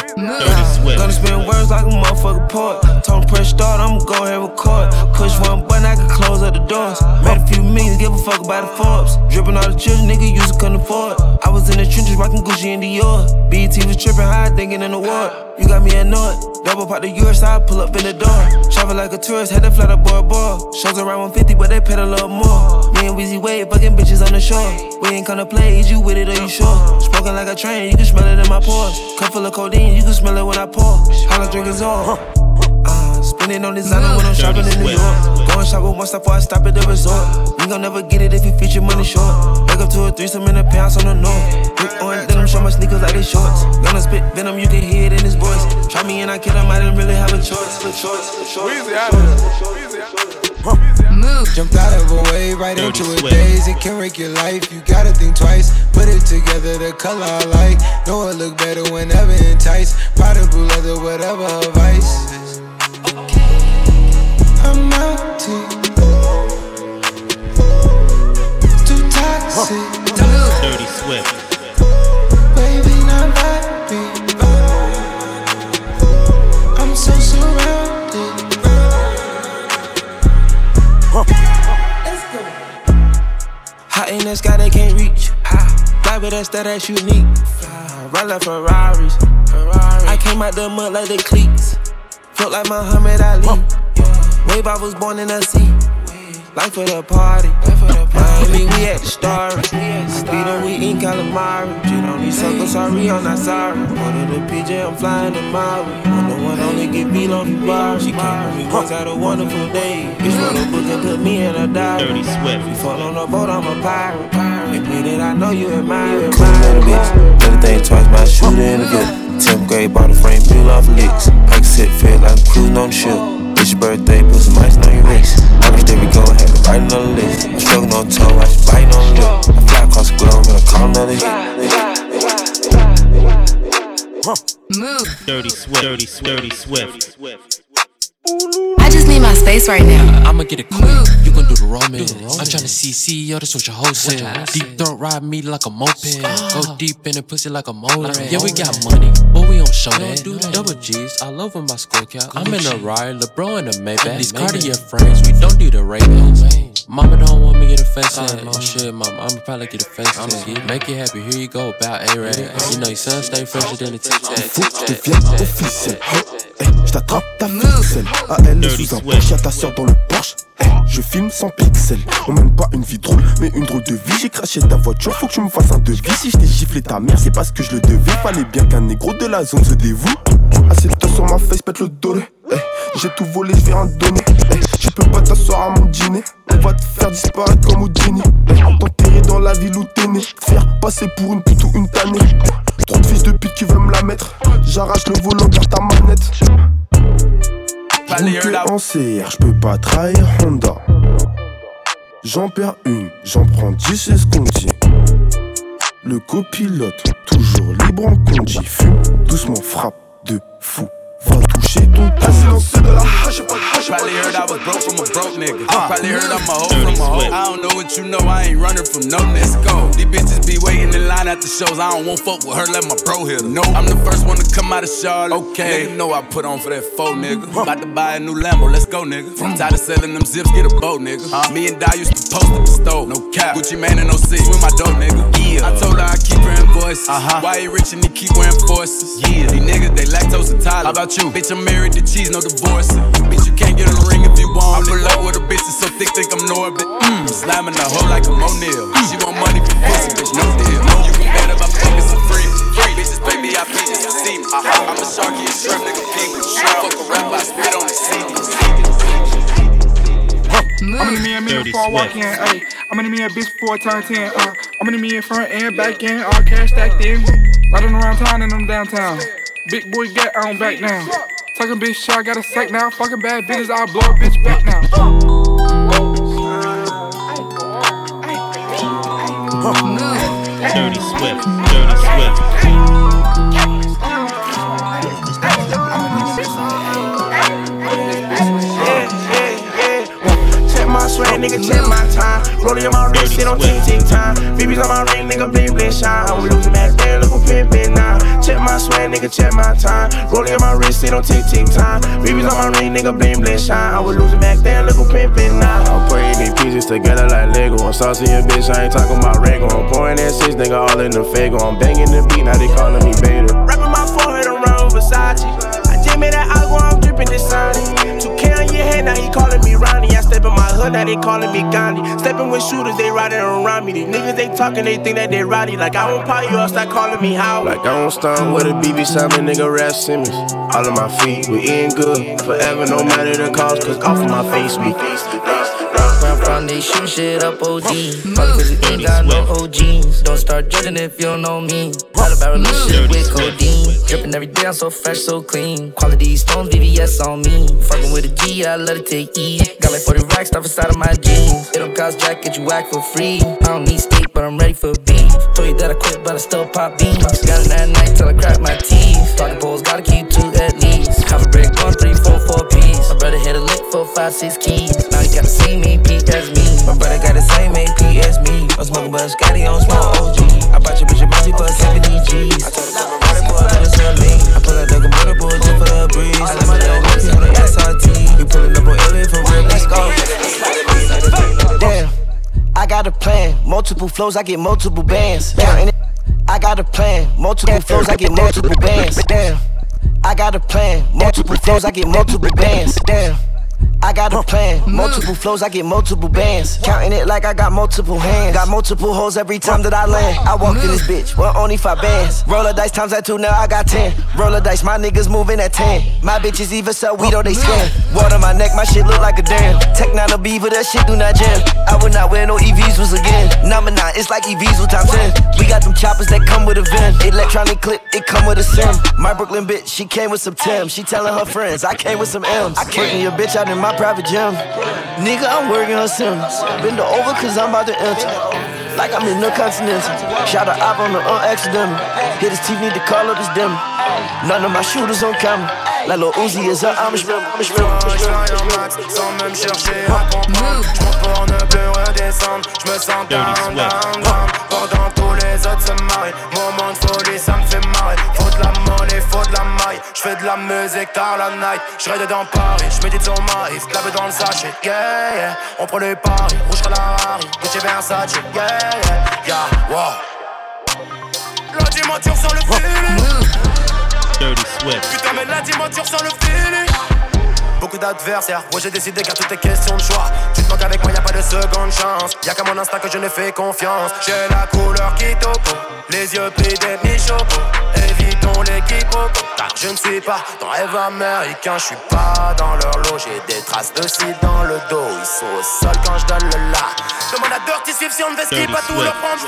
Dirty Swift. Gonna spin words like a motherfucker poet. Told him press start, I'ma go ahead and record. Push one button, I can close up the doors. Made a few millions, give a fuck about the Forbes. Dripping all the children, nigga, used to couldn't afford. I was in the trenches rocking Gucci and Dior. BET was tripping high, thinking in the war. You got me annoyed. Double pop the US, I pull up in the door. Travel like a tourist, had to fly to Bora Bora. Shows around 150, but they paid a little more. Me and Weezy Wade, fucking bitches on the shore. We ain't gonna play, is you with it or you sure? Smoking like a train, you can smell it in my pores. Cup full of codeine, you can smell it when I pour. All I drink is all. Uh, spending on designer when I'm shopping in New York. Going shopping once before I stop at the resort. You gon' never get it if you feature money short. Wake up to a threesome in a pants on the north. Brick on denim, show my sneakers like they shorts. Gonna spit venom, you can hear it in his voice. Try me and I kill him, I didn't really have a choice. A choice, a choice. Weezy out of Move. Jumped out of a wave right Dirty into a daze. It can wreck your life. You gotta think twice. Put it together, the color I like. Know it look better whenever enticed. Powder blue leather, whatever her vice. Dirty Swift. I'm can't reach. Fly with us, that ass unique. Fly, like Ferraris. I came out the mud like the cleats. Float like Muhammad Ali. Wave, I was born in the sea. Life for the party. Miami, we at the star. Speed on, we in calamari. Shit on these suckers, sorry, I'm not sorry. Order the PJ, I'm flying to Maui. I'm the one only get me on the bar. She came with me once, had a wonderful day. Bitch, wrote a book and put me in a diary. Dirty Swift. We fall on a boat, I'm a pirate. Admit it, I know you admire it. Cool little bitch. Better think twice about shooting in the good. 10th grade, bought a frame, peel off licks. Pike sit fed like I'm cruising on the ship. It's your birthday, put some ice on your wrist. August, there we go, have it right on the list. I'm struggling on tongue, I just biting on lip. I fly across the globe and I call another hit. Move. Dirty Swift. Dirty Swift. Dirty Swift. I just need my space right now. Uh, I'ma get it quick. You gon' do the romance. I'm tryna see CEO, that's what your hoe said. Deep throat ride me like a moped. Go deep in the pussy like a molar. Yeah, we got money, but we don't show that. Double G's, I love in my skull cap. I'm in a ride, LeBron in a Maybach. These Cartier frames, we don't do the ray Mama don't want me to get a face in. Oh shit, mama, I'ma probably get a face in. Make you happy, here you go about A-Rad. You know your son stay fresher than a Tic Faut que je Tac. T'attrape ta ficelle. AL Dirty sous un. Porsche, y'a ta soeur dans le Porsche. Hey, je filme sans pixels. On mène pas une vie drôle, mais une drôle de vie. J'ai craché ta voiture, faut que tu me fasses un devis. Si je t'ai giflé ta mère, c'est parce que je le devais. Fallait bien qu'un négro de la zone se dévoue. Assieds-toi sur ma face, pète le dolé. Hey, j'ai tout volé, je vais te donner. Tu peux pas t'asseoir à mon dîner. On va te faire disparaître comme Houdini. Hey, T'enterrer dans la ville où t'es né. Faire passer pour une pute ou une tannée. Trop de fils de pute qui veulent me la mettre. J'arrache le volant, garde ta manette. En CR, je peux pas trahir Honda. J'en perds une, j'en prends dix, c'est ce qu'on dit. Le copilote, toujours libre en conduit. Fume, doucement frappe de fou. Va toucher ton de la hache, pas de hache, Probably heard I was broke from a broke nigga. Probably heard I'm a hoe from a hoe. I don't know what you know, I ain't running from no let's go. These bitches be waiting in line at the shows. I don't want fuck with her, let my bro hit her. No, I'm the first one to come out of Charlotte. Okay, nigga know I put on for that faux nigga. About to buy a new Lambo, let's go nigga. From tired of selling them zips, get a boat nigga. Huh? Me and Di used to post at the store, No cap, Gucci Mane in no six with my dope nigga. Yeah, I told her I keep her invoices. Uh-huh. Why he rich and he keep wearing forces? Yeah, these niggas they lactose intolerant. How about you? Bitch, I'm married to cheese, no divorce. Bitch, you can't get a ring if you want I pull up with a bitch that's so thick, think I'm Norbit. Mm. Slamming the hoe like a O'Neal. She want money for pussy, bitch, no deal. You can bet about fucking some free. Free bitches, baby, I just to see me. Uh-huh. I'm a sharky, a shrimp, nigga, with shrimp. Fuck a rapper, I spit on the CD. I'm in me and me Dirty before I walk in, ayy. I'm in me a bitch before I turn 10, uh. I'm in me in front and back end, all cash stacked in. Riding around town and I'm downtown. Big boy get on back down. Talking bitch shit, I got a sack now. Fucking bad bitches, I'll blow a bitch back now. Dirty Swift. Dirty Swift. Nigga, check my time. Rolling on my wrist, sit on tick tick time. BB's on my ring, nigga, bling bling shine. I'm losing that damn, look who pimpin' now. Check my swag, nigga, check my time. Rolling on my wrist, sit on tick tick time. BB's on my ring, nigga, bling bling shine. I was losing back then, look who pimpin' now. I'm putting these pieces together like Lego. I'm saucy and bitch, I ain't talking about Rego. I'm pouring that six, nigga, all in the Fago. I'm banging the beat, now they calling me beta. Wrapping my forehead around Versace. I just made that agua, I'm dripping this Sony. 2K on your head, now he calling me Ronnie. In my hood, now they calling me Gandhi. Stepping with shooters, they riding around me. These niggas, they talking, they think that they rowdy. Like I won't pop you up, start calling me how. Like I don't stun with a BB Simon, nigga, Rap Simmons. All of my feet, we eating good. Forever, no matter the cost, cause off of my face, we. Where I'm they shoot shit up OG. Probably cause you ain't got no OGs. Don't start judging if you don't know me. Had a barrel of shit with codeine. Dripping every day, I'm so fresh, so clean. Quality stones, VVS on me. Fucking with a G, I let it take E. Got like 40 racks stuff inside of my jeans. It don't cost jack, get you whack for free. I don't need steak, but I'm ready for beef. Told you that I quit, but I still pop beans. Got it that night till I crack my teeth. Talking poles, gotta keep two at least. Half a brick, one, three, four, four piece. My brother hit a lick for five, six keys. Now he got the same AP as me. My brother got the same AP as me. I'm smoking but Scotty on small OG. I bought your bitch a multi for 70 G's. I told her fuck a boy, I told her lean. I pull out the motor boy just for the breeze. I let my little nigga on the SRT. We pulling up on LA for real, let's go. Damn, I got a plan. Multiple flows, I get multiple bands. Damn. I got a plan. Multiple flows, I get multiple bands. Damn. I got a plan. Multiple flows, I get multiple bands. Damn. I got a plan. Mm. Multiple flows, I get multiple bands. Mm. Counting it like I got multiple hands. Got multiple holes every time that I land. I walked in this mm. bitch, well, only five bands. Roller dice times that two, now I got ten. Roller dice, my niggas moving at ten. My bitches even sell weed or they scan. Water my neck, my shit look like a dam. Tech 9 a beaver, that shit do not jam. I would not wear no EVs was again. Number nine, it's like EVs with times 10. We got them choppers that come with a VIN. Electronic clip, it come with a sim. My Brooklyn bitch, she came with some Tim. She telling her friends, I came with some M's. I kicking your bitch out in my private gym. Nigga, I'm working her Sims. Bend her over cause I'm about to enter. Like I'm in the continental. Shot her up on the unaccidental. Hit his teeth, need to call up his demo. None of my shooters on camera. La Lil Uzi is un Amish member. Amish member. Je fly en max sans même chercher à comprendre. Je monte pour ne plus redescendre. Je me sens down, down, down. Pendant tous les autres se marient. Moment de folie, ça me fait marrer. La monnaie, faut de la maille. Je fais de la musique tard la night. Je ride dans Paris, je médite sur Marie. Clavé dans le sachet, yeah, yeah. On prend les paris, rouge la Harry. Gucci Versace, yeah, yeah, yeah, wow. La dimension sur le feeling. Dirty Swift. Putain, mais la dimension sur le feeling. Beaucoup d'adversaires, ouais j'ai décidé car tout est question de choix Tu te manques avec moi, y'a pas de seconde chance Y'a qu'à mon instinct que je ne fais confiance J'ai la couleur qui topo Les yeux pris des mi-choco Évitons les quiproquos Car je ne suis pas dans rêve américain Je suis pas dans leur lot. J'ai des traces de cils dans le dos Ils sont au sol quand je donne le la. Demande à Dirty Swift si on ne vestit pas tout leur prendre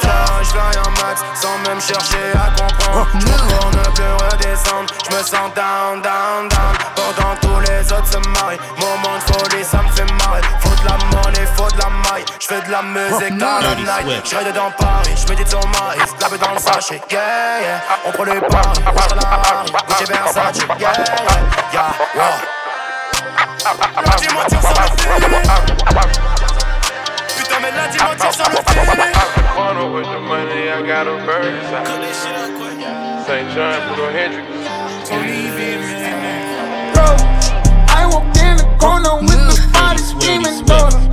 Je fly en max sans même chercher à comprendre. Je pour ne plus redescendre. Je me sens down, down, down. Pendant tous les autres se marient. Moment de folie, ça me fait marrer. Faut de la monnaie, faut de la maille. Je fais de la musique dans la night. Je dans Paris, je médite sur Marie Lavé dans le sachet, yeah, yeah. On prend les paris, Gucci Versace, Corner with the money, I got a bird St. John, Pluto Hendrix. Bro, I walked in the corner with the body screaming daughter.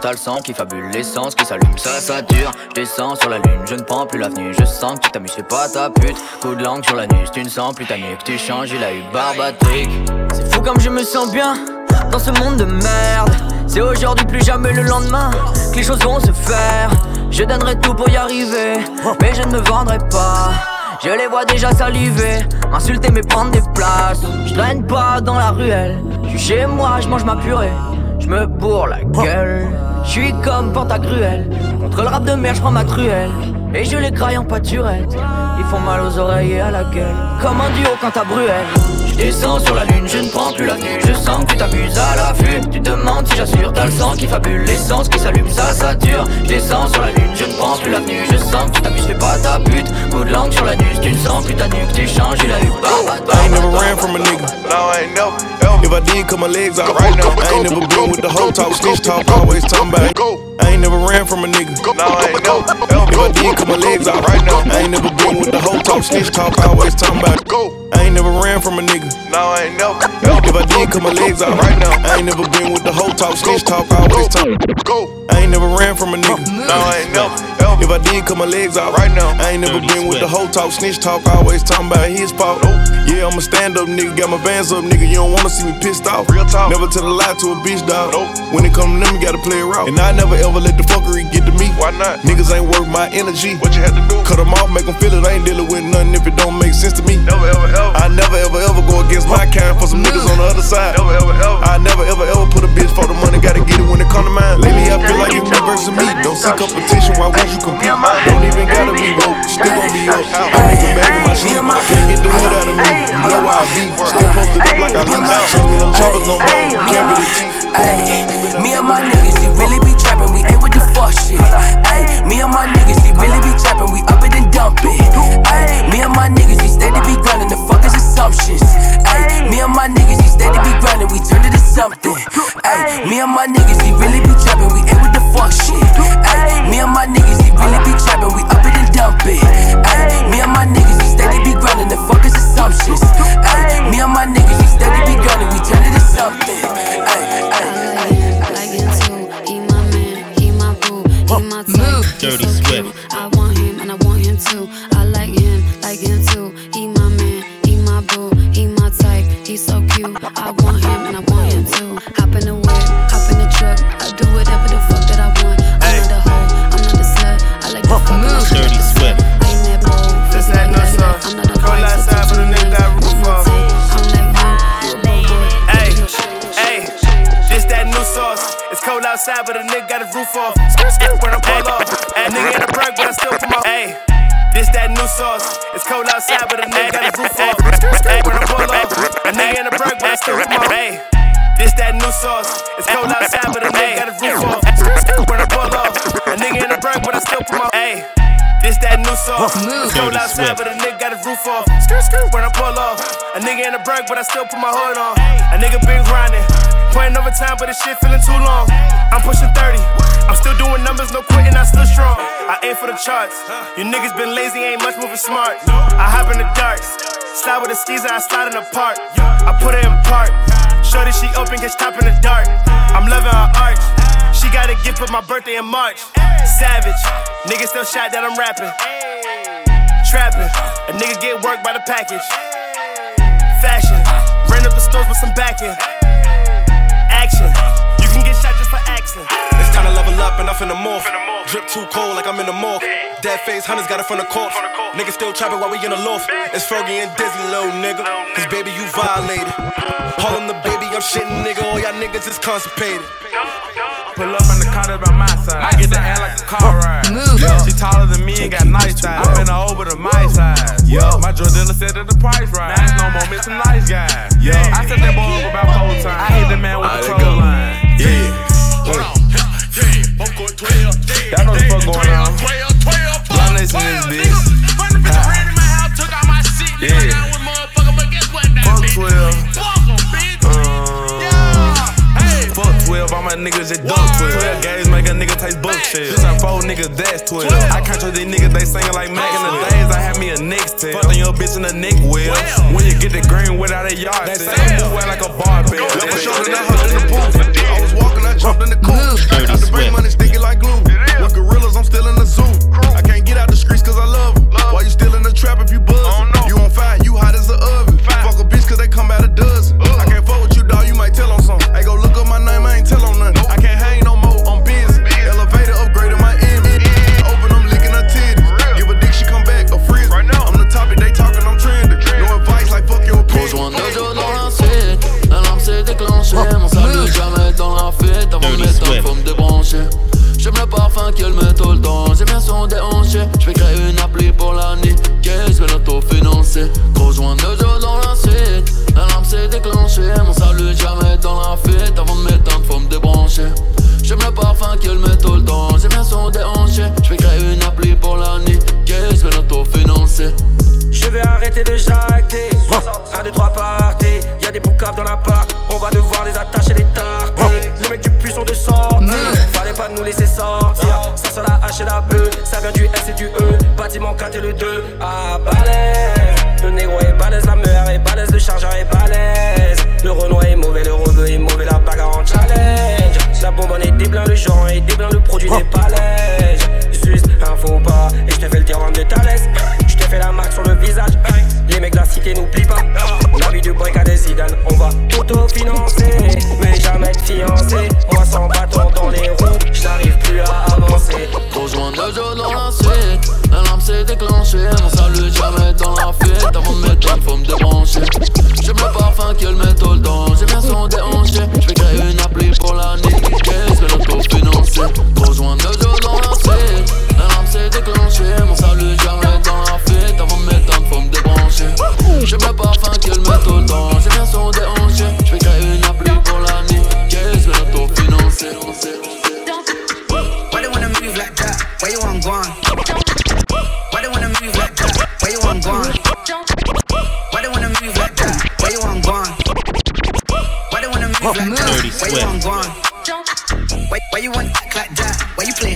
T'as le sang qui fabule, l'essence qui s'allume, ça sature. Je descends sur la lune, je ne prends plus l'avenue, je sens que tu t'amuses, c'est pas ta pute. Coup de langue sur la nuque, tu ne sens plus ta nuque, tu changes, il a eu barbatrique. C'est fou comme je me sens bien dans ce monde de merde. C'est aujourd'hui plus jamais le lendemain que les choses vont se faire. Je donnerai tout pour y arriver, mais je ne me vendrai pas. Je les vois déjà saliver, m'insulter mais prendre des places. Je traîne pas dans la ruelle, je suis chez moi, je mange ma purée. Je me bourre la gueule, je suis comme Pantagruel. Contre le rap de mer, je prends ma truelle. Et je les craille en pâturette. Ils font mal aux oreilles et à la gueule. Comme un duo quand t'as bruelle. Descends sur la lune, je ne prends plus l'avenue. Je sens que tu t'amuses à l'affût. Tu demandes si j'assure, t'as le sang qui fabule, l'essence qui s'allume, ça sature. Je descends sur la lune, je ne prends plus l'avenue. Je sens que tu t'amuses, fais pas ta pute. Coup de langue sur la nuque, tu ne sens plus ta nuque, tu changes, il a eu I ain't never ran from a nigga. No, I ain't never. If I did, cut my legs out right now. I ain't never been with the whole talk, snitch talk, always talking about it. I ain't never ran from a nigga. No, I ain't never. If I did, cut my legs out right now. I ain't never been with the whole talk, snitch talk, always talking about it. I ain't never ran from a nigga. No, I ain't never. If I did, cut my legs out right now. I ain't never been with the whole talk, snitch talk, always talking. I ain't never ran from a nigga. No, I ain't never. If I did, cut my legs out right now. I ain't never been with the whole talk, snitch talk, always talking about his fault. Yeah, I'm a stand up nigga, got my bands up, nigga. You don't wanna see me pissed off. Real talk. Never tell a lie to a bitch, dog. When it come to them, you gotta play it raw. And I never ever let the fuckery get to me. Why not? Niggas ain't worth my energy. What you had to do? Cut them off, make them feel it. I ain't dealing with nothing if it don't make sense to me. Never ever ever. I never ever ever go against my kind for some niggas on the other side. Never ever ever. I never ever ever put a bitch for the money, gotta get it when it come to mine. Lately I feel like it's me versus me. Don't see competition, why would you compete? Don't even gotta be woke, still gon' be up. I nigga back in my shit, can't get the hood out of me. You know I be, still posted up like I out. Show me choppers no more, can't really cheat. Me and my niggas, we really be trapping, we ain't with the fuck shit. Ay, me and my niggas, we really be trapping, we up it and dump it. Ay, me and my niggas, we steady be grinding, the fuck is assumptions. Ay, me and my niggas, we steady be grinding, we turn it to something. Ay, me and my niggas, we really be trapping, we ain't with the fuck shit. Ay, me and my niggas, we really be trapping, we up it dump it. Ay, me and my niggas, we steady be grinding, the fuck is assumptions. Ay, me and my niggas, we steady be grinding, we turn it to something. Ay, Dirty Swift. I want him and I want him too. Outside, but a nigga got his roof off. When I pull off, a nigga in a break, but I still put my. Hey, this that new sauce. It's cold outside, but a nigga got his roof off. When I pull off, a nigga in a break, but I still put my. Hey, this that new sauce. It's cold outside, but a nigga got his roof off. When I pull off, a nigga in a break, but I still put my. Hey. This that new sauce. It's cold outside, but a nigga got his roof off. When I break, but I still put my hood on. A nigga been grinding, playing overtime, but this shit feeling too long. I'm pushing 30. I'm still doing numbers, no quitting, I still strong. I aim for the charts. You niggas been lazy, ain't much moving smart. I hop in the darts, slide with the skis, and I slide in the park. I put it in park. Shorty, she open, get top in the dark. I'm loving her arch. She got a gift for my birthday in March. Savage, nigga still shot that I'm rapping. Trapping, a nigga get work by the package. Fashion, ran up the stores with some backing. Action, you can get shot just for accent. It's time to level up and I'm finna morph. Drip too cold like I'm in the morgue. Dead face hunters got it from the corpse. Niggas still trapping while we in the loft. It's Fergie and Dizzy, little nigga. Cause baby, you violated. Call him the baby, I'm shitting, nigga. All y'all niggas is constipated. Pull up in the car that's by my side. I get the air like a car ride. Yo, she taller than me and got nice thighs. I been over to my size. Yo, my drug dealer said that the price right. Now it's no more missing nice guys. Yo, I set that boy up about four times. I hit the man with the troll line. Yeah. Y'all know the fuck going on. Y'all listen to this bitch. Yeah. Fuck 12. All my niggas that duck 12. 12 gauge make a nigga taste bullshit. This ain't four niggas, that's 12. I can't these niggas, they singing like Mac in the days. I had me a next tail. Fucked your bitch in the neck well. When you get the green without a yard, they say move away like a barbell. Never showed that in the booth. I was walking, I jumped in the coupe. Got the brain money sticky like glue. With gorillas, I'm still in the zoo. I can't get out the streets cause I love them.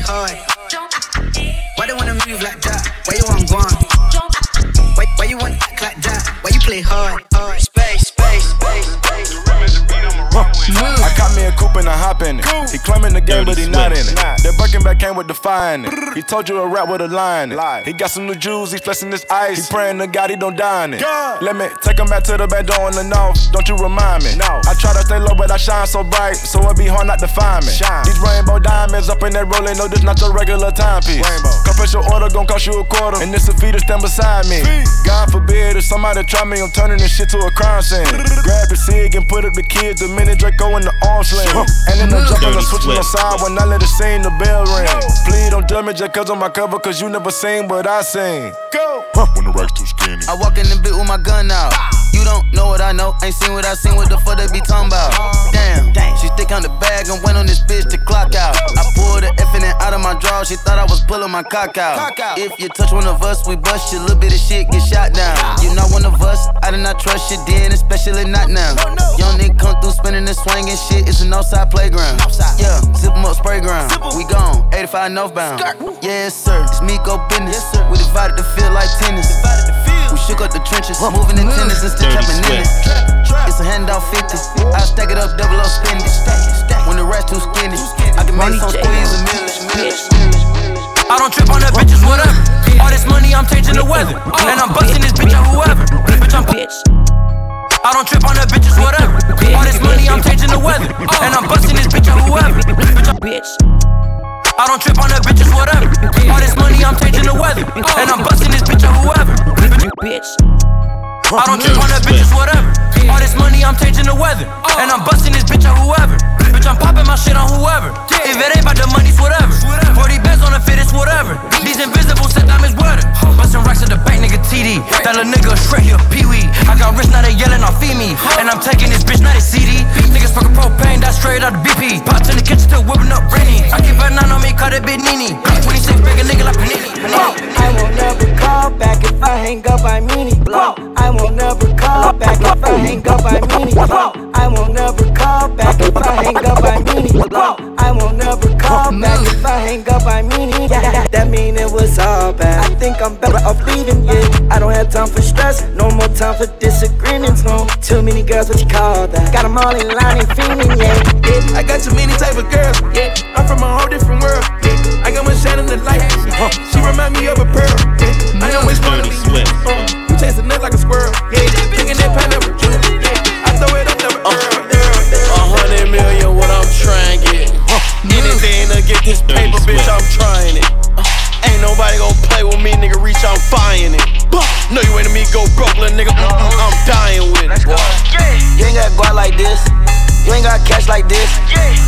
Hard? Back came with defying it. He told you a rap with a line in it. He got some new jewels, he flexing his ice. He praying to God he don't die in it. Let me take him back to the back door in the north. Don't you remind me? No. I try to stay low, but I shine so bright, so it be hard not to find me. These rainbow diamonds up in that rolling, no, this not your regular timepiece. Special order gon' cost you a quarter, and this a fee to stand beside me. God forbid if somebody try me, I'm turning this shit to a crime scene. Grab the cig and put up the kids, the minute Draco in the arm sling. And then I'm jumping and switching on side when I let it sing the bell ring. Please don't judge me just cause on my cover, cause you never seen what I seen. Go! When the rack's too skinny. I walk in the bit with my gun out. You don't know what I know, ain't seen what I seen, what the fuck they be talking about? Damn, she stick on the bag and went on this bitch to clock out. I pulled the effing out of my draw, she thought I was pulling my cock out. If you touch one of us, we bust you, little bit of shit get shot down. You not one of us, I did not trust you then, especially not now. Young nigga come through spinning and swinging shit, it's an outside playground. Yeah, zip 'em up, spray ground. We gone, 85 northbound. Yes, sir, it's me go business. We divided the field like tennis. We shook up the trenches, moving in tennis and still trapping in it. It's a handout 50. I stack it up, double up, spend it. When the rest too skinny, I can make some squeeze a million. I don't trip on the bitches, whatever. All this money, I'm changing the weather. Oh. And I'm busting this bitch out, whoever. Bitch, I'm bitch. I don't trip on the bitches, whatever. All this money, I'm changing the weather. Oh. And I'm busting this I don't trip on the bitches, whatever. All this money, I'm changing the weather. And I'm busting this bitch on whoever. Bitch, I'm popping my shit on whoever. If it ain't about the money, it's whatever. 40 bands on the fit, it's whatever. These invisible set diamonds, weather. Busting racks at the bank, nigga TD. That little nigga straight here, Pee Wee. I got rich, now they yelling off feed me. And I'm taking this bitch, now they CD. Niggas fucking propane, that's straight out the BP. Pots in the kitchen, still whipping up Rennie. I keep a nine on me, call that bitch Nene. 26 break nigga like Panini. I won't never call back if I hang up, I mean it. I won't never call back if I hang up, I mean it. I won't never call back if I hang up, I mean it. I won't never call back if I hang up, I mean it. That, that mean it was all bad. I think I'm better off leaving, yeah. I don't have time for stress, no more time for disagreements, no. Too many girls, what you call that? Got them all in line and feeling, yeah. yeah. I got too many type of girls, yeah. I'm from a whole different world, yeah. I got one shining the light, she remind me of a pearl, yeah. I always wanna be Swift. uh, you chasing it like a squirrel, yeah. Thinking that pineapple get this paper, bitch, I'm trying it. Uh, Ain't nobody gon' play with me, nigga. Reach, I'm buying it. No, you ain't me go broke, little nigga. Mm-mm, I'm dying with it. You ain't got guap like this. You ain't got cash like this.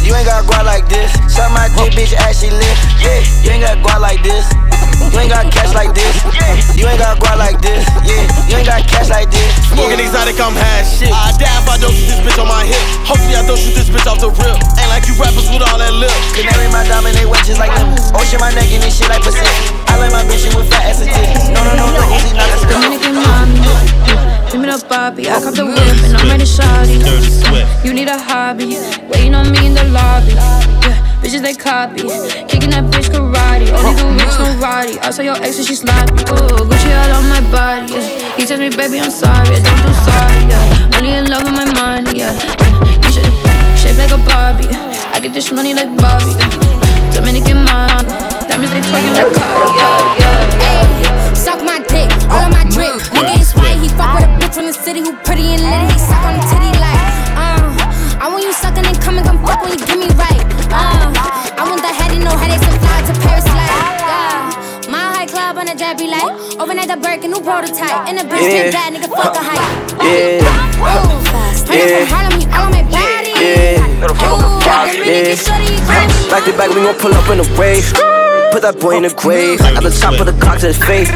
You ain't got guap like this. Suck my dick, bitch, actually lift. Yeah, you ain't got guap like this. You ain't got cash like this. You ain't got guap like this. Yeah, you ain't got cash like this. Smoking exotic, I'm high shit. I die if I don't shoot this bitch on my hip. Hopefully, I don't shoot this bitch off the rip. Ain't like you rappers with all that lip. Canary my diamond, they wet just like lemons. Ocean my neck and this shit like Pacific. I like my bitch with fat ass and titties. No, no, no, no, easy, not a Dominican mommy. Give me the Bobby. I cop the whip and I'm ready shawty. Dirty Swift. You need a hobby. Waiting on me in the lobby. Yeah, bitches they copy. Kicking that bitch karate. Only the rich, no roddy. I saw your ex and she sloppy. Ooh, Gucci all on my body. Yeah. He tells me, baby, I'm sorry. I don't do sorry. Yeah. Only in love with my money. Yeah. You should shape like a Barbie. I get this money like Bobby. Dominican mom. That means they twerking like Cardi. Yeah, yeah, yeah. Suck my dick, all of my drip. Nigga is white, he fuck with a bitch from the city who pretty and lit. He suck on the titty like, uh. I want you sucking and coming, come fuck when you get me right. Uh, I want the heady, no headaches and fly to Paris like, yeah. My high club on a be like, overnight the Birkin, new prototype. And the bitch Yeah. that nigga fuck a hype. Yeah. Fast. Turn Yeah. Harlem, he all on my body. Yeah. Ooh, I really get shorty, you. Back to back, we gon' pull up in the wave. Put that boy in the grave. Got the top of the cock to his face.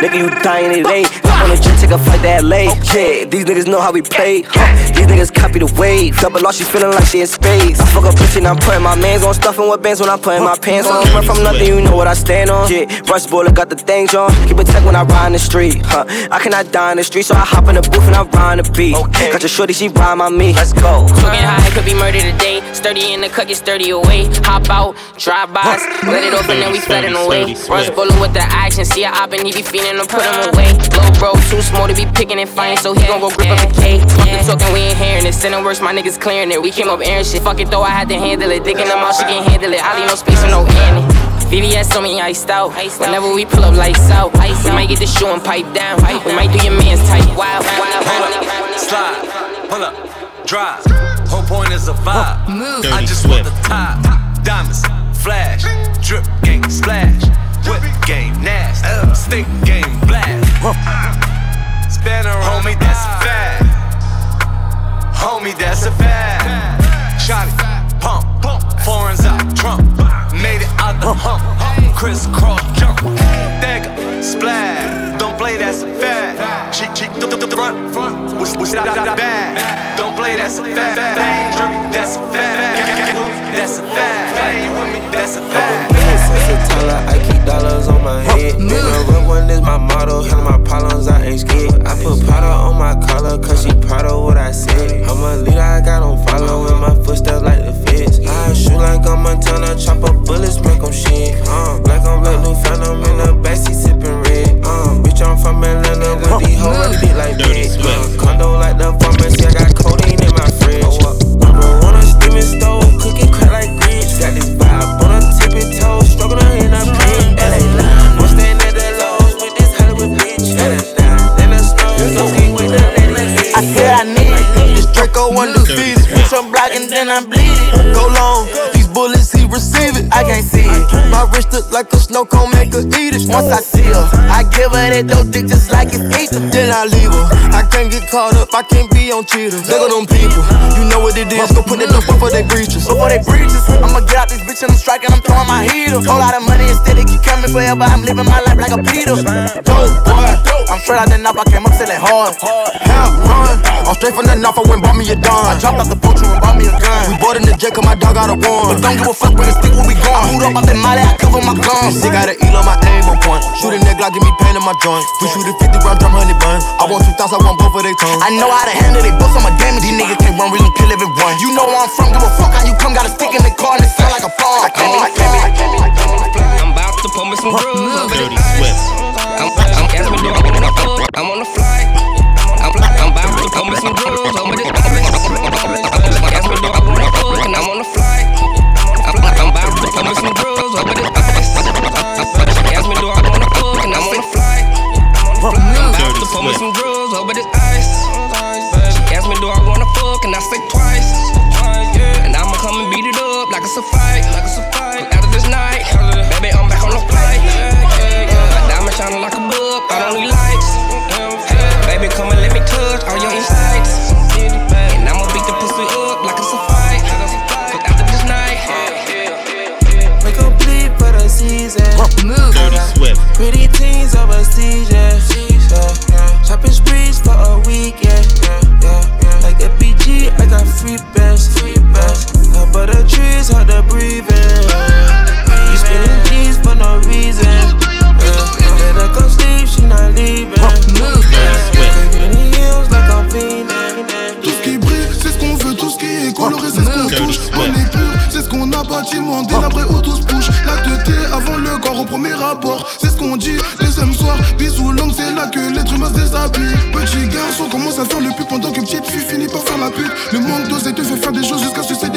Nigga, you dying, it ain't. On a jet, take a flight to LA. Yeah, these niggas know how we play. Huh. These niggas copy the wave. Double loss, she feeling like she in space. I fuck a bitch and I'm putting my mans on. Stuffing with bands when I'm putting my pants on. Run from nothing, you know what I stand on. Yeah, rush bullet, got the things on. Keep it tech when I ride in the street. Huh. I cannot die in the street, so I hop in the booth and I ride the beat. Got your shorty, she ride my me. Let's go. Smoking high, it could be murder today. Sturdy in the cut, get sturdy away. Hop out, drive by, let it open, then we flooding away. Rush bullet with the action, see a op and he be feeling to put him away. Low bro, too small to be picking and fine, so he gon' go grip up the K. Fuck the talking, we ain't hearing it. Sending works, my niggas clearing it. We came up airing shit. Fuck it though, I had to handle it. Dick in the mouth, she can handle it. I leave no space for no Annie. VVS on me iced out. Whenever we pull up lights out, we might get the shoe and pipe down. We might do your man's tight. Wild, wild, wild. Slide, pull up, drive. Whole point is a vibe. Move. I just want the top. Diamonds, flash, drip game, splash. Whip game, nasty. Stick game, blast. Spanner, homie, that's a fact. Homie, that's a fact. Shotty, pump, foreigns out, Trump. Made it out the hump. Crisscross jump. Dagger, splash. Don't play, that's a fact. Cheek, cheek, th- th- front, front. Da, da, da, back. Don't play, that's a fact. Drip, That's a fact. That's a fact. Play with me, that's a fact. Since a teller, dollars on my head. Then the real one is my motto. Handle my problems, I ain't scared. I put powder on my collar, cause she proud of what I said. I'm a leader, I got on following my footsteps like the feds. I shoot like I'm Montana, chop up bullets, make 'em shit. Uh, black on black, new phantom in the backseat sipping red. Uh, bitch, I'm from Atlanta, with these hoes run dick like that. Uh, condo like the pharmacy, I got codeine in my fridge. I roll on a steaming stove, cooking crack like grits. Got this vibe on a tippy toe, struggling in a I said I need it. This Draco undefeated. Bitch, I'm blocking, then I'm bleeding. Go long, these bullets, he receive it. I can't see it. My wrist look like a snow cone, make her eat it. Once I see her, I give her that dope dick just like it's ether. Then I leave her. I can't get caught up, I can't be on cheaters. Look at them people, you know what it is. Go put that dope before they breaches. Before they breaches, I'ma get out this bitch and I'm striking, I'm throwing my heater. Whole lot of money instead, they keep coming forever, I'm living my life like a Peter. Dope boy, I'm straight out the knob, I came up selling hard. Half run, I'm straight from the knob, I went bought me a dime. I dropped out the boat, and bought me a gun. We bought in the jet, cause my dog got a one. But don't give a fuck when the stick where we gone. I moved up out the molly, I cover my guns. Sick got an eel on my aim on point. Shoot a nigga, Glock, give me pain in my joint. We shoot a 50 round drum, honey bun. I want two thoughts, I want both of their tongues. I know how to handle they books, I'm a damage. These niggas can't run, we gon' kill everyone. You know where I'm from, give a fuck how you come, got a stick in the car and it sound like a phone. I can't, I can't, I can't, I can't. I'm about to pull me some grooves. Dirty Swift. I'm, I'm, ask me, do I wanna fuck? I'm on the flight. I'm, I'm to pull me some grooves over this. Ask do I wanna fuck? And I'm on the flight. I'm, I'm to pull me some over this ice. Ask me, do I wanna fuck? And I'm on the flight. I'm to pull me some grooves over this ice. She asked me, do I wanna fuck? And I say twice. And I'ma come and beat it up like it's a fight. Like it's a fight. Qu'on a bâtiment, délabré où bouge. La teuté avant le corps au premier rapport, c'est ce qu'on dit. Deuxième soir, bisous longue, c'est là que l'être humain se déshabille. Petit garçon commence à faire le pub pendant que petite fille finit par faire la pute. Le manque d'osé te fait faire des choses jusqu'à sucer des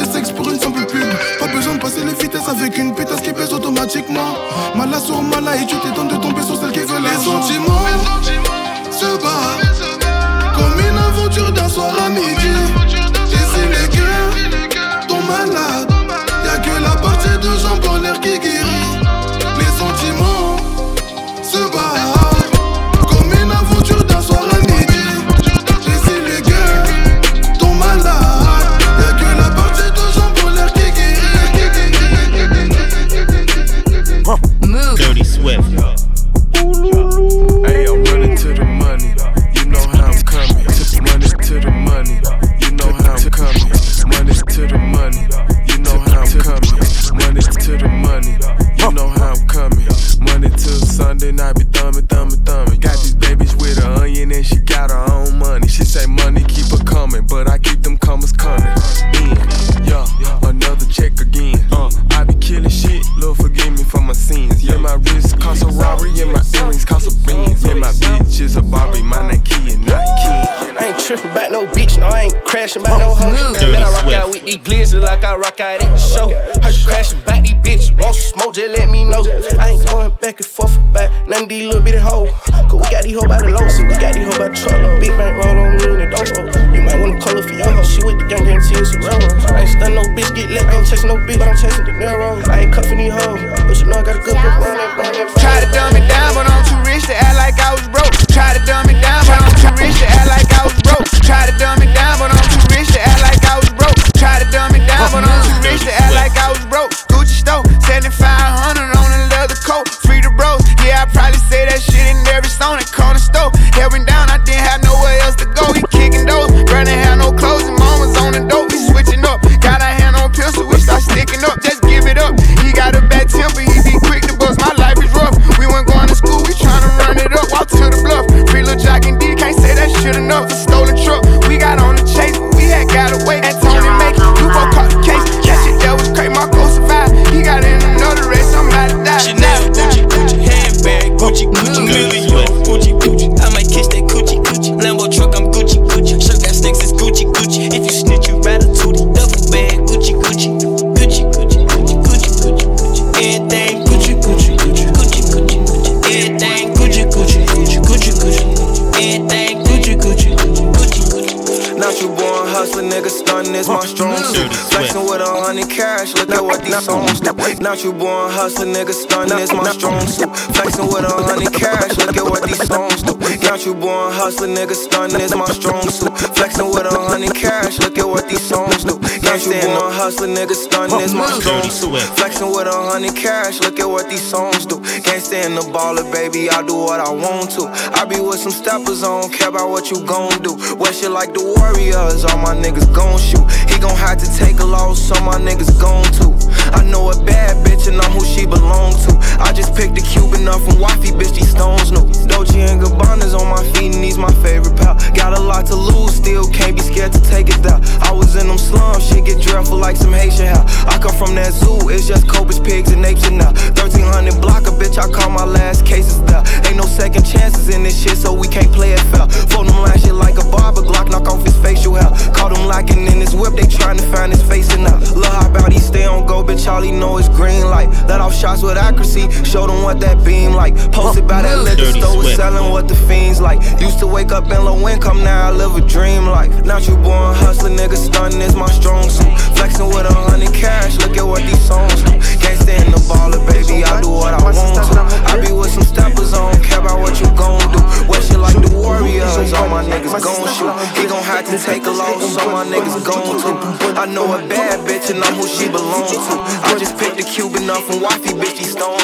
strong. Flexing with a hundred cash, look at what these songs do. Can't stand the baller, baby, I do what I want to. I be with some steppers, I don't care about what you gon' do. What shit like the Warriors, all my niggas gon' shoot. He gon' have to take a loss, so my niggas gon' too. I know a bad bitch and I'm who she belong to. I just picked a Cuban up from wifey, bitch, these stones new. Dolce and Gabbana's on my feet and he's my favorite pal. Got a lot to lose, still can't be scared to take it down. I was in them slums, shit get dreadful like some Haitian hell. I come from that zoo, it's just cobras, pigs, and apes and now. 1300 block a bitch, I call my last cases there. Ain't no second chances in this shit, so we can't play it fair. Phone them last shit like a barber, Glock knock off his hair. Caught him locking in his whip, they trying to find his face and now. Look how about he stay on go, bitch, all he know is green light. Let off shots with accuracy, show them what that beam like. Posted by that liquor store, selling what the fiends like. Used to wake up in low income, now I live a dream life. Not you born hustler, nigga, stunning is my strong suit. Flexing with a hundred cash, look at what these songs do. Can't stand the baller, baby, I do what I want to. I be with some steppers, don't care about what you gon' do. What shit like the Warriors, all my niggas gon' shoot. He gon' have to take a loss, all my niggas gon' too. I know a bad bitch and I'm who she belongs to. I just picked a Cuban up from wifey, bitch, these stones.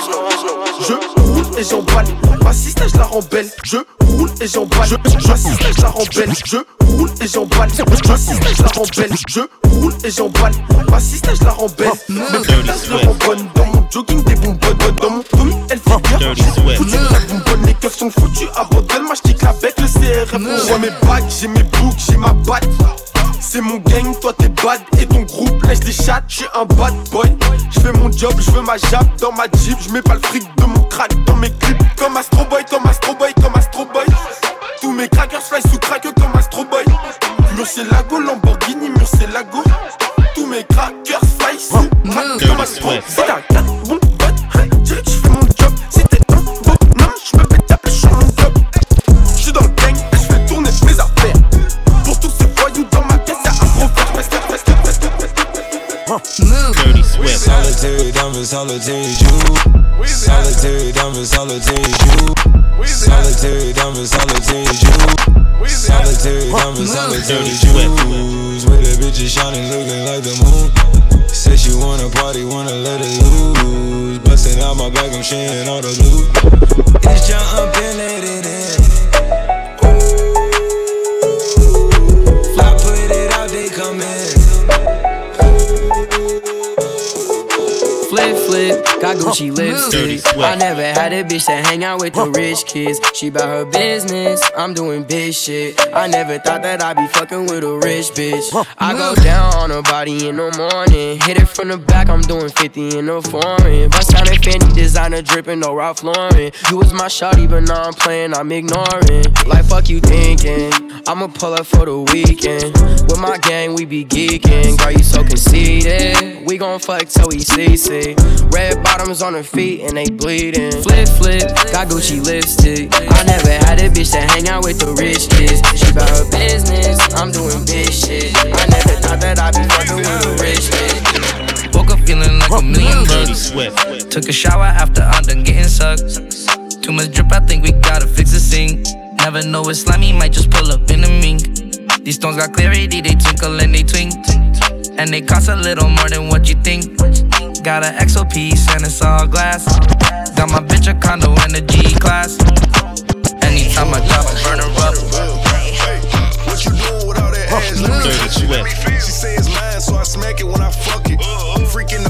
Je roule et j'emballe, ma sister je la rembelle. Je roule et j'emballe, ma sister je la rembelle. Je roule et j'emballe, ma sister je la rembelle. Je roule et j'emballe, ma sister je la rembelle. Mes putains je le bonne dans mon jogging des bonbonnes. Dans mon tonneau elle fait bien. Foutu la bonbonne, les keufs sont foutus. Abandonne, moi je avec le CRF. On voit mes bagues, j'ai mes boucles, j'ai ma batte. C'est mon gang, toi t'es bad et ton groupe laisse les chats, j'suis un bad boy. J'fais mon job, j'veux ma jappe dans ma jeep, j'mets pas le fric de mon crack dans mes clips. Comme Astro Boy, comme Astro Boy, comme Astro Boy. Tous mes crackers fly sous crack comme Astro Boy. Murcielago, Lamborghini, c'est la go. Tous mes crackers fly sous ma gueule. Si t'as 4 bons potes, dirais que mon job. Si t'es un bonhomme, j'me fais taper sur mon dans le gang et j'fais tourner mes affaires. Pour tous ces voyous dans ma tête, t'as un gros flash. Dirty Swift. Solitude, I'm solitude, you. Solitude, I'm solitude, you. Solitude, I'm solitude, you. Solitude, I'm you. Shining, looking like the moon. Said she wanna party, wanna let it loose. Busting out my back, I'm sharing all the loot. It's jump in, Flip, got Gucci lipstick. I never had a bitch that hang out with the rich kids. She bout her business, I'm doing big shit. I never thought that I'd be fucking with a rich bitch. I go mm. down on her body in the morning. Hit it from the back, I'm doing 50 in the foreign. Bust down in Fendi, designer dripping, no Ralph Lauren. You was my shawty, but now I'm playing, I'm ignoring. Like, fuck you thinking. I'ma pull up for the weekend. With my gang, we be geeking. Girl, you so conceited. We gon' fuck till we CC. Red bottoms on her feet and they bleeding. Flip, flip, got Gucci lipstick. I never had a bitch that hang out with the rich kids. She bout her business, I'm doing big shit. I never thought that I'd be fucking with a rich bitch. Woke up feeling like a million bucks. Took a shower after I'm done getting sucked. Too much drip, I think we gotta fix the sink. Never know it's slimy, might just pull up in the mink. These stones got clarity, they twinkle and they twink. And they cost a little more than what you think. Got an XO piece and it's all glass. Got my bitch a condo in a G class. Anytime I drop, I burn her up. What you doing with all that ass? Dirty She say it's mine, so I smack it when I fuck it. Freak in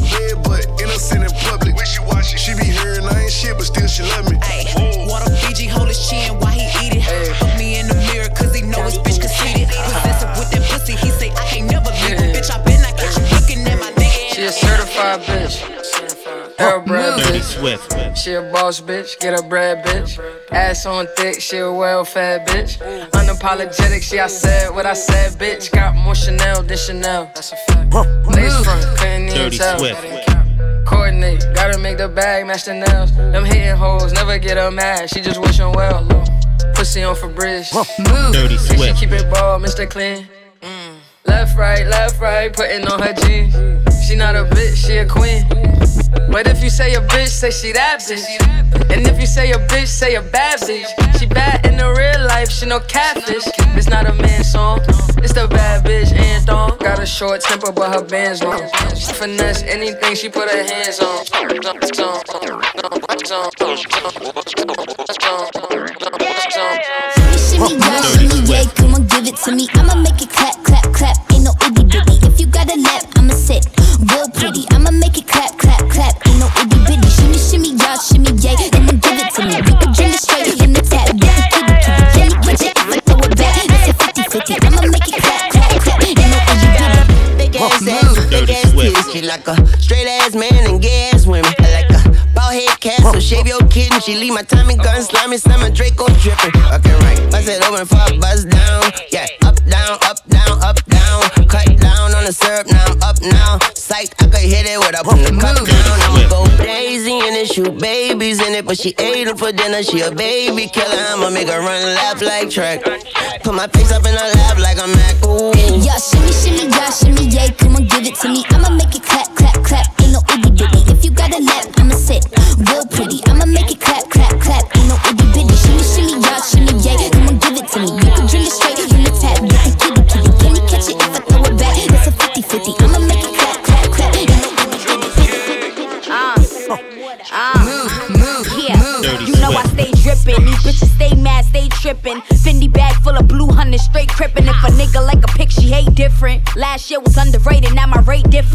certified bitch. Thoroughbred Dirty bitch. Swift. She a boss bitch, get a bread bitch. Ass on thick, she a well fed bitch. Unapologetic, she I said what I said, bitch. Got more Chanel than Chanel. That's a fact. Lace front, couldn't even Dirty tell. Swift. Coordinate, gotta make the bag match the nails. Them hitting hoes, never get her mad, she just wishing well. Pussy on Febreze. Dirty Say She keep it ball, Mr. Clean. Mm. Left, right, left, right, putting on her jeans. She not a bitch, she a queen. But if you say a bitch, say she that bitch. And if you say a bitch, say a bad bitch. She bad in the real life, she no catfish. It's not a man song, it's the bad bitch anthem. Got a short temper, but her band's long. She finesse anything she put her hands on. Yeah, yeah, give it to me. I'ma make it clap, clap, clap. Ain't no itty bitty. If you got a lap, I'ma sit real pretty. I'ma make it clap, clap, clap. Ain't no itty bitty. Shimmy, shimmy, yeah, shimmy, yeah, come on, give it to me. We can drink it straight in the tap. Get the kitty, kitty, jelly, catch it. If I throw it back, it's a 50 50. I'ma make it clap, clap, clap. Ain't no itty bitty. Big ass ass, big ass titties. She like a straight ass man and gay ass women. I like a bald head cat, so shave your kitten. She leave my Tommy gun slimy, slam Draco dripping. Okay, right. Bust it open for a buzz down. Yeah, the syrup, now I'm up now. Psych, I could hit it with a put the cup down. I'ma go crazy in it, shoot babies in it. But she ate them for dinner, she a baby killer. I'ma make her run and laugh like track. Put my face up in her lap like a Mac. Ooh. Yeah, shimmy, shimmy, yeah, shimmy, yeah, come on, give it to me. I'ma make it clap, clap, clap. Ain't no itty bitty. If you got a lap, I'ma sit real pretty. I'ma make it clap, clap, clap. Ain't no itty bitty. Shimmy, shimmy, yeah, shimmy, yeah, come on, give it to me.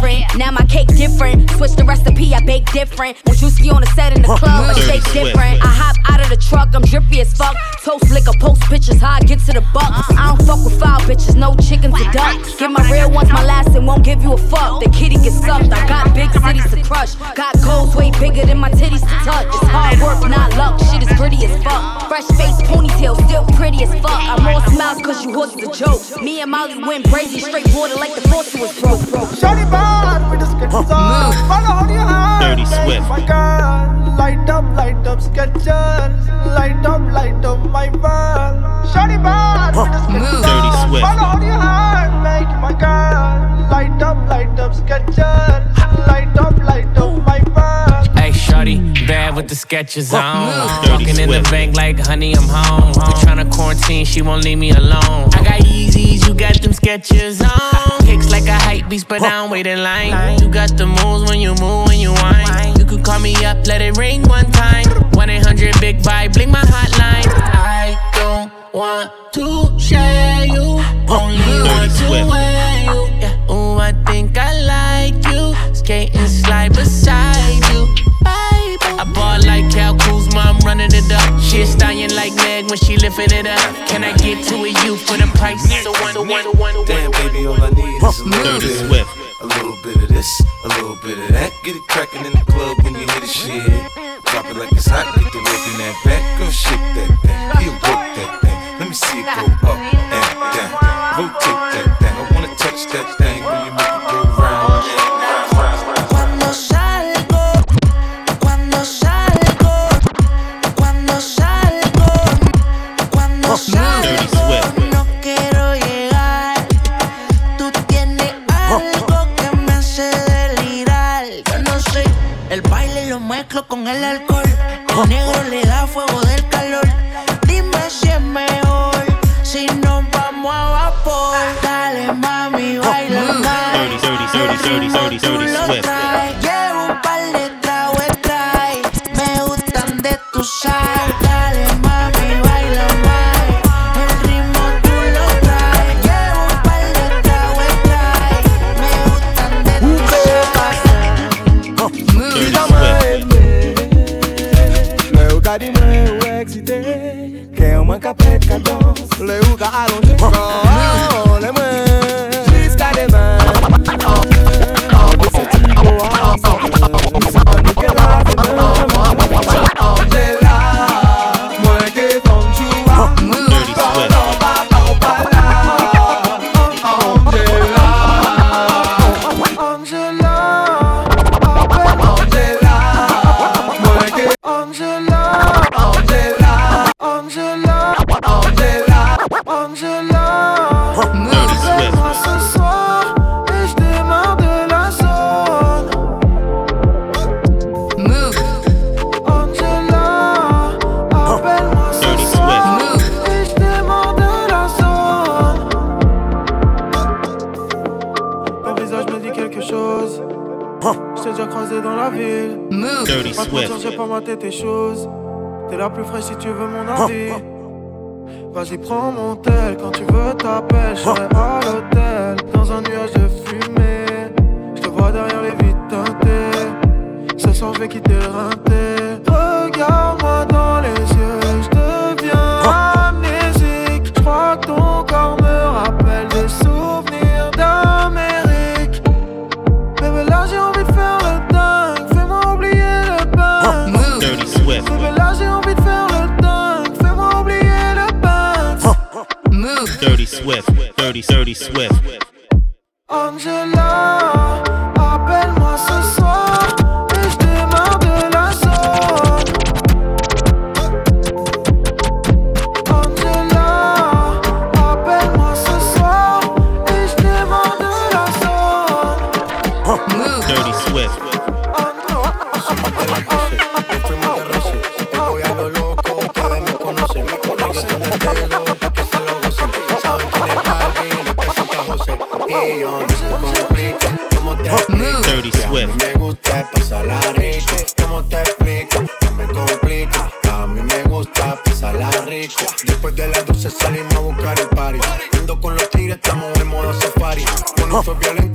Different. Now my cake different. Switch the recipe, I bake different. When Drewski on the set in the club, I shake different. I hop I'm drippy as fuck. Toast liquor, post pictures, how I get to the bucks. I don't fuck with foul bitches, no chickens or ducks. Give my real ones my last and won't give you a fuck. The kitty gets sucked. I got big cities to crush. Got goals way bigger than my titties to touch. It's hard work, not luck. Shit is pretty as fuck. Fresh face, ponytail, still pretty as fuck. I'm more smiles cause you horses a joke. Me and Molly went crazy, straight water like the faucet was broke. broke. Shawty bad with the Skechers on. Follow on your hand. Dirty Swift. My girl, light up, light up Skechers. Light up, light up my world. Shawty bad with the Skechers Dirty on. Swift. Follow on your hand. Make my girl, light up, light up Skechers. Light up, light up my world. Hey, shorty, bad with the Skechers on. Dirty Walking in the bank like, honey, I'm home. We tryna quarantine, she won't leave me alone. I got Yeezys, you got them Skechers on. Kicks like a hype beast, but I don't wait in line. You got the moves when you move, when you whine. Could call me up, let it ring one time. 1 800 Big Vibe, blink my hotline. I don't want to share you, only want to wear you. Yeah, ooh, I think I like you. Skate and slide beside you. I ball like Kyle Kuzma, I'm running it up. She a stallion like Meg when she lifting it up. Can I get to a you for the price? So one, so one, so one, one. Damn, baby, all I need is a little bit. A little bit of this, a little bit of that. Get it crackin' in the club shit. Drop it like it's hot, Dirty Pas de Swift. j'ai pas maté tes choses. T'es la plus fraîche si tu veux mon avis. Vas-y, prends mon tel. Quand tu veux, t'appelles. Je à l'hôtel. Dans un nuage de fumée. Je te vois derrière les vitres teintées. Ce soir, je vais quitter le rinté. Regarde-moi dans les 30, 30 Swift. Angela, appelle-moi ce soir. Con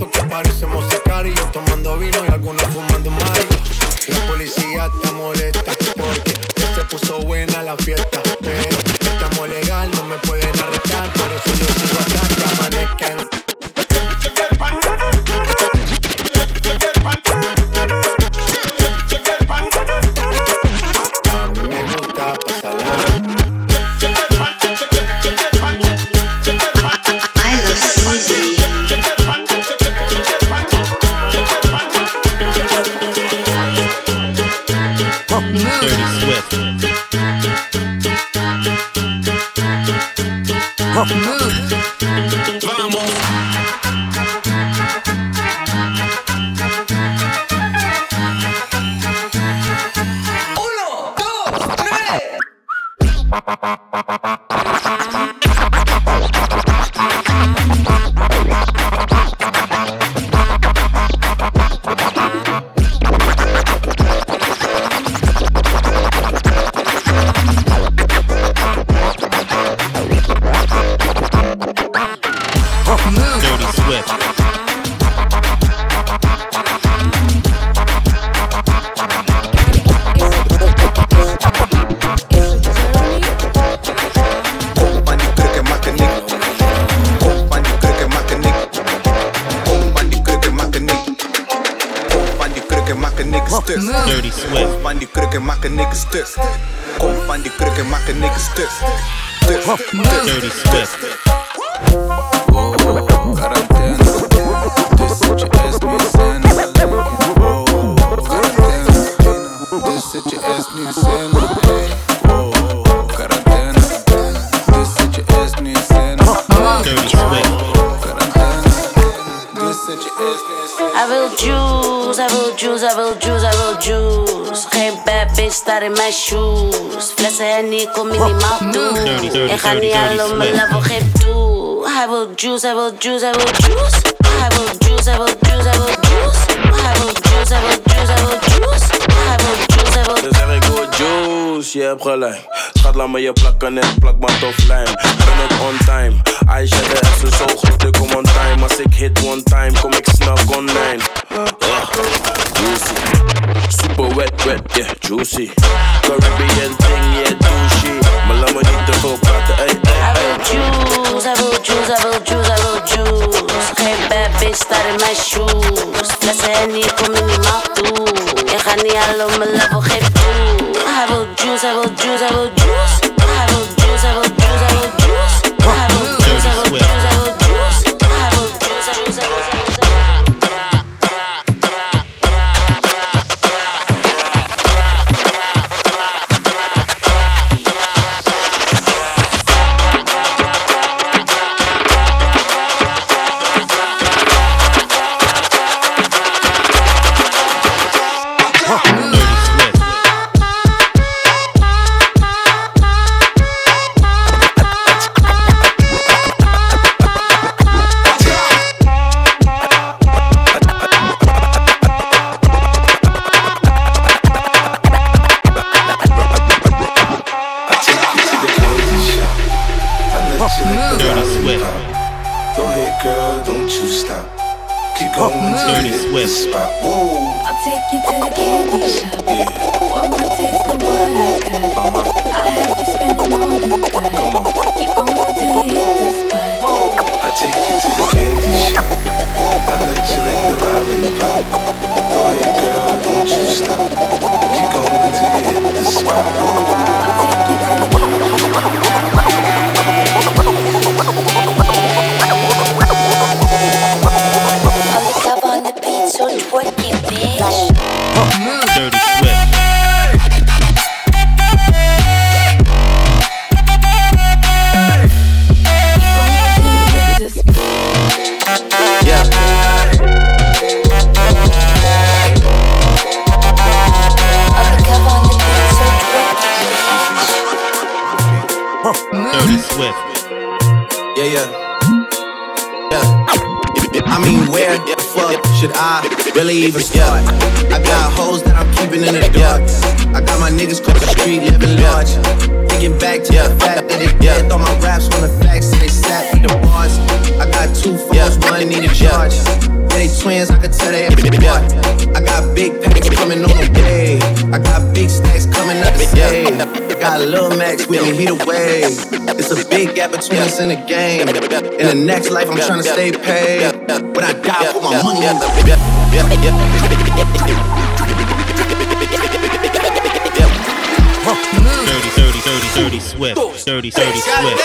que Nick sticks. Bandy creo que más que Nick sticks. Dirty Swift. Juice, I will juice, I will juice, I will juice. Geen bad bitch staat in mijn shoes. Flessen Henny, kom minimaal toe. Dirty, dirty, Ik ga dirty, niet dirty halen, mijn level geeft toe. I will juice, I will juice, I will juice. I will juice, I will juice, I will juice. I will juice, I will juice, I will juice. I will juice, I will Dan zeg ik goed juice, je hebt gelijk. Schat, laat me je plakken en plak maar tof lijm. Ben het on time. Aisha, de is zo goed, ik kom on time. Als ik hit one time, kom ik snel online. Juicy. Super wet, wet, yeah, juicy. Caribbean thing, yeah, douchey. Maar praten, ey, ey, ey. juice, I will juice, I will juice, I will juice. Geen bad bitch staat in mijn shoes. Flessen Henny, kom minimaal toe. Ik niet toe. I will juice, I will juice, I will juice. Keep going to the end. Really even start? I got hoes that I'm keeping in the dark. I got my niggas cross the street living large. Thinking back to the fact that they dead. Thought my raps on the facts they sat with the bars. I got two phones, one need a charge. Yeah, they twins, I could tell they apart. I got big packs coming on the way. I got big stacks coming up the stage. I got Lil Max with me, he the wave. It's a big gap between us in the game. In the next life, I'm trying to stay paid. When I die, put my money Dirty, dirty, dirty, dirty Swift. Dirty, dirty Swift.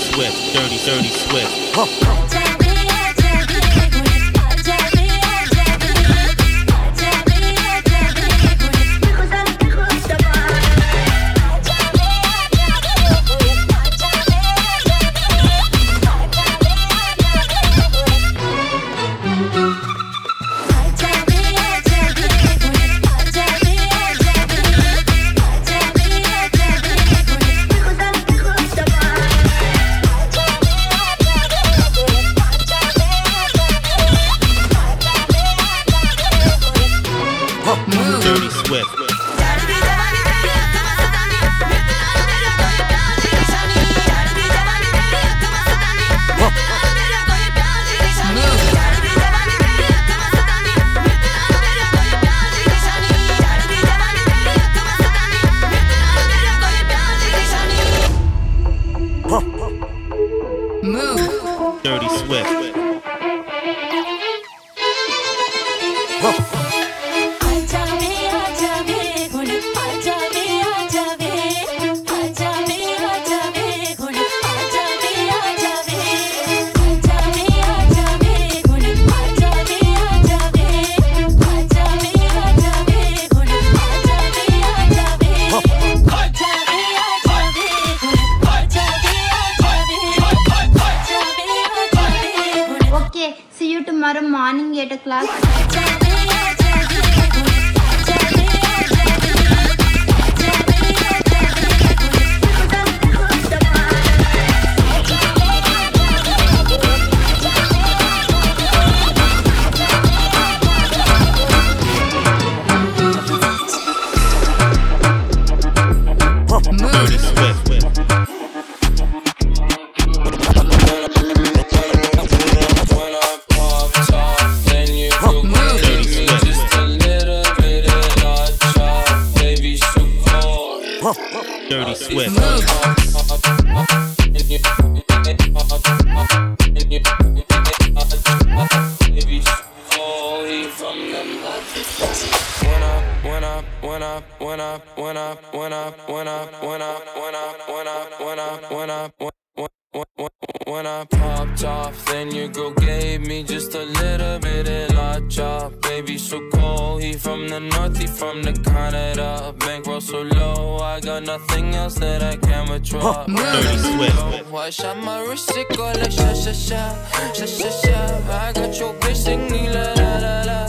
Swift. Dirty, dirty Swift. Dirty nothing else that I can withdraw. Dirty Swift. I shot my wrist, it go like sha sha sha, sha sha sha. I got your bitch singing la la la la,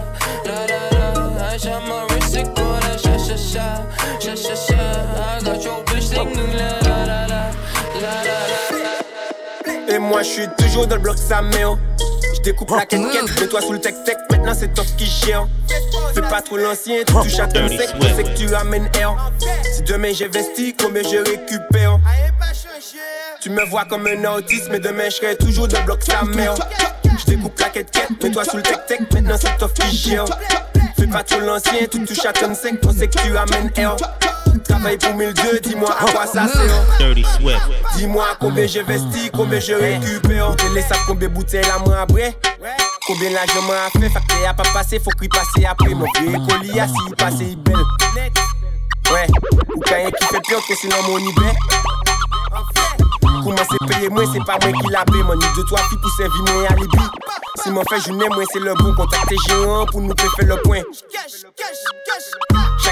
la la la. I shot my wrist, it go like sha sha sha, sha sha sha. I got your bitch singing la la la la, la la la. Et moi je suis toujours dans le bloc sa mère Je découpe la quête mets-toi sous le tech-tech, maintenant c'est toi qui gère. Fais pas trop l'ancien, tu touches à ton sec, on sait que tu amènes air. Si demain j'investis, combien je récupère? Tu me vois comme un autiste, mais demain je serai toujours le bloc sa mère. Je découpe la quête mets-toi sous le tech-tech, maintenant c'est toi qui gère. Fais pas trop l'ancien, tu touches à ton sec, on sait que tu amènes air Travaille pour 1002, dis-moi à quoi ça sert. Dis-moi combien j'investis, combien je récupère. Télé ça combien bouteilles la main après. Combien l'argent m'a fait, facteur a pas passé, faut qu'il passe après. Mon vieux colis a s'il passe, il belle. Ouais, ou quand qui fait peur que c'est dans mon ibet. Comment c'est payé, moi c'est pas moi qui l'a payé. Mon deux trois filles pour servir moi à Libye. Si mon fait journée, moi c'est le bon. Contacter géant pour nous faire le point.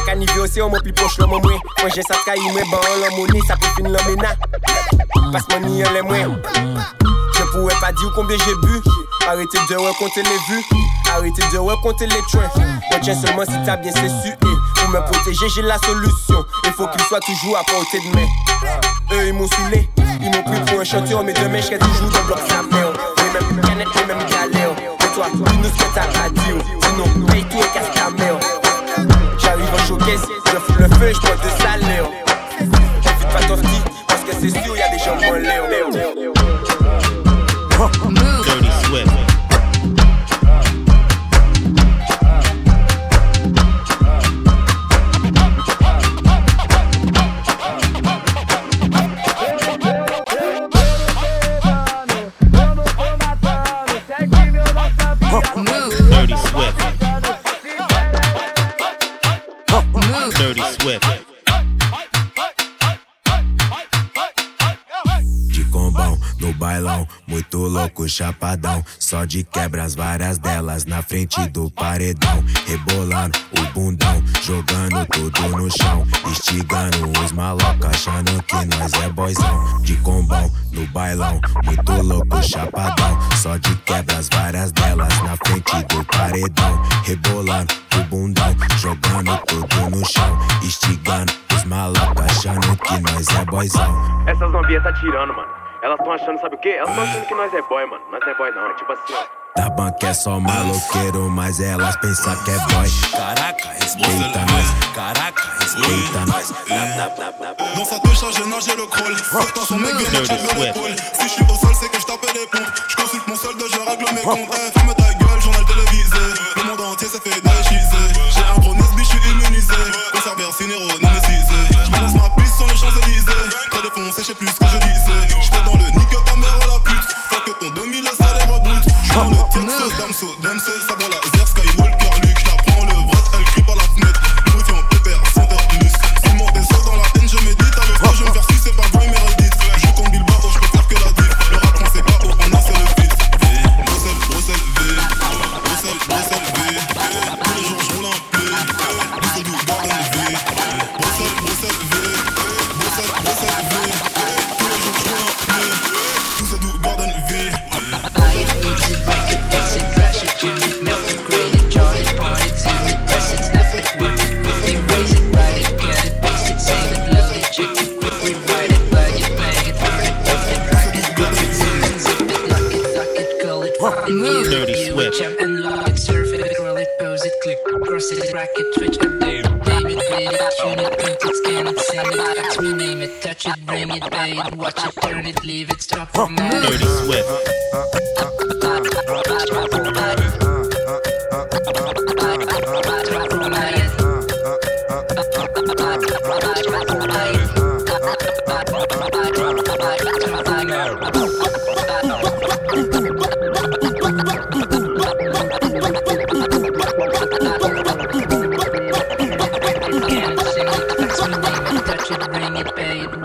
Chaque anniversaire, on m'a plus proche l'homme moins. Quand j'ai ça caille, moi, ben, l'homme monnaie, ça peut finir l'homme ménage. Passe mon nid, les moins. Je pourrais pas dire combien j'ai bu. Arrêtez de recompter les vues. Arrêtez de recompter les trains. Retiens seulement si t'as bien c'est. Et pour me protéger, j'ai la solution. Il faut qu'il soit toujours à portée de main. Eux, ils m'ont saoulé. Ils m'ont pris pour un chanteur, mais demain, je serai toujours dans le bloc sapeur. Les mêmes canettes, les mêmes galères. Et toi, dis-nous ce que t'as à paye tout et casse ta mère. Showcase, je fous le feu, je prends de salaire. Profite pas ton parce que c'est sûr, y'a des gens moins. Chapadão. Só de quebras, várias delas na frente do paredão. Rebolando o bundão, jogando tudo no chão. Instigando os malocos, achando que nós é boizão. De combão, no bailão, muito louco, chapadão. Só de quebras, várias delas na frente do paredão. Rebolando o bundão, jogando tudo no chão. Instigando os malocos, achando que nós é boizão. Essas novinhas tá tirando, mano. Elas tão achando, sabe o quê? Elas tão achando que nós é boy, mano. Nós não é boy, não. É tipo assim, ó. Da banca é só maloqueiro, mas elas pensam que é boy. Caraca, respeita nós. Caraca, respeita nós. Dans sa touche à gênage, j'ai le crawl. Certains sont gueules, je me l'épaule. Si je suis au sol, c'est que je tape les pompes. Je consulte mon solde, je règle mes comptes. Eh, ferme ta gueule, journal télévisé. Le monde entier s'est fait déchiser. J'ai un gros nesbi, je suis immunisé. Conserveur, cinéro, némécisé. Je balance ma piste sur les Champs-Élysées. Très défoncé, je sais plus ce que je disais. so, them so, ça bola. made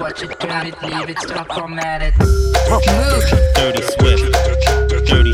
watch it, got it, leave it, stop, format it. Move. Dirty Swift. Dirty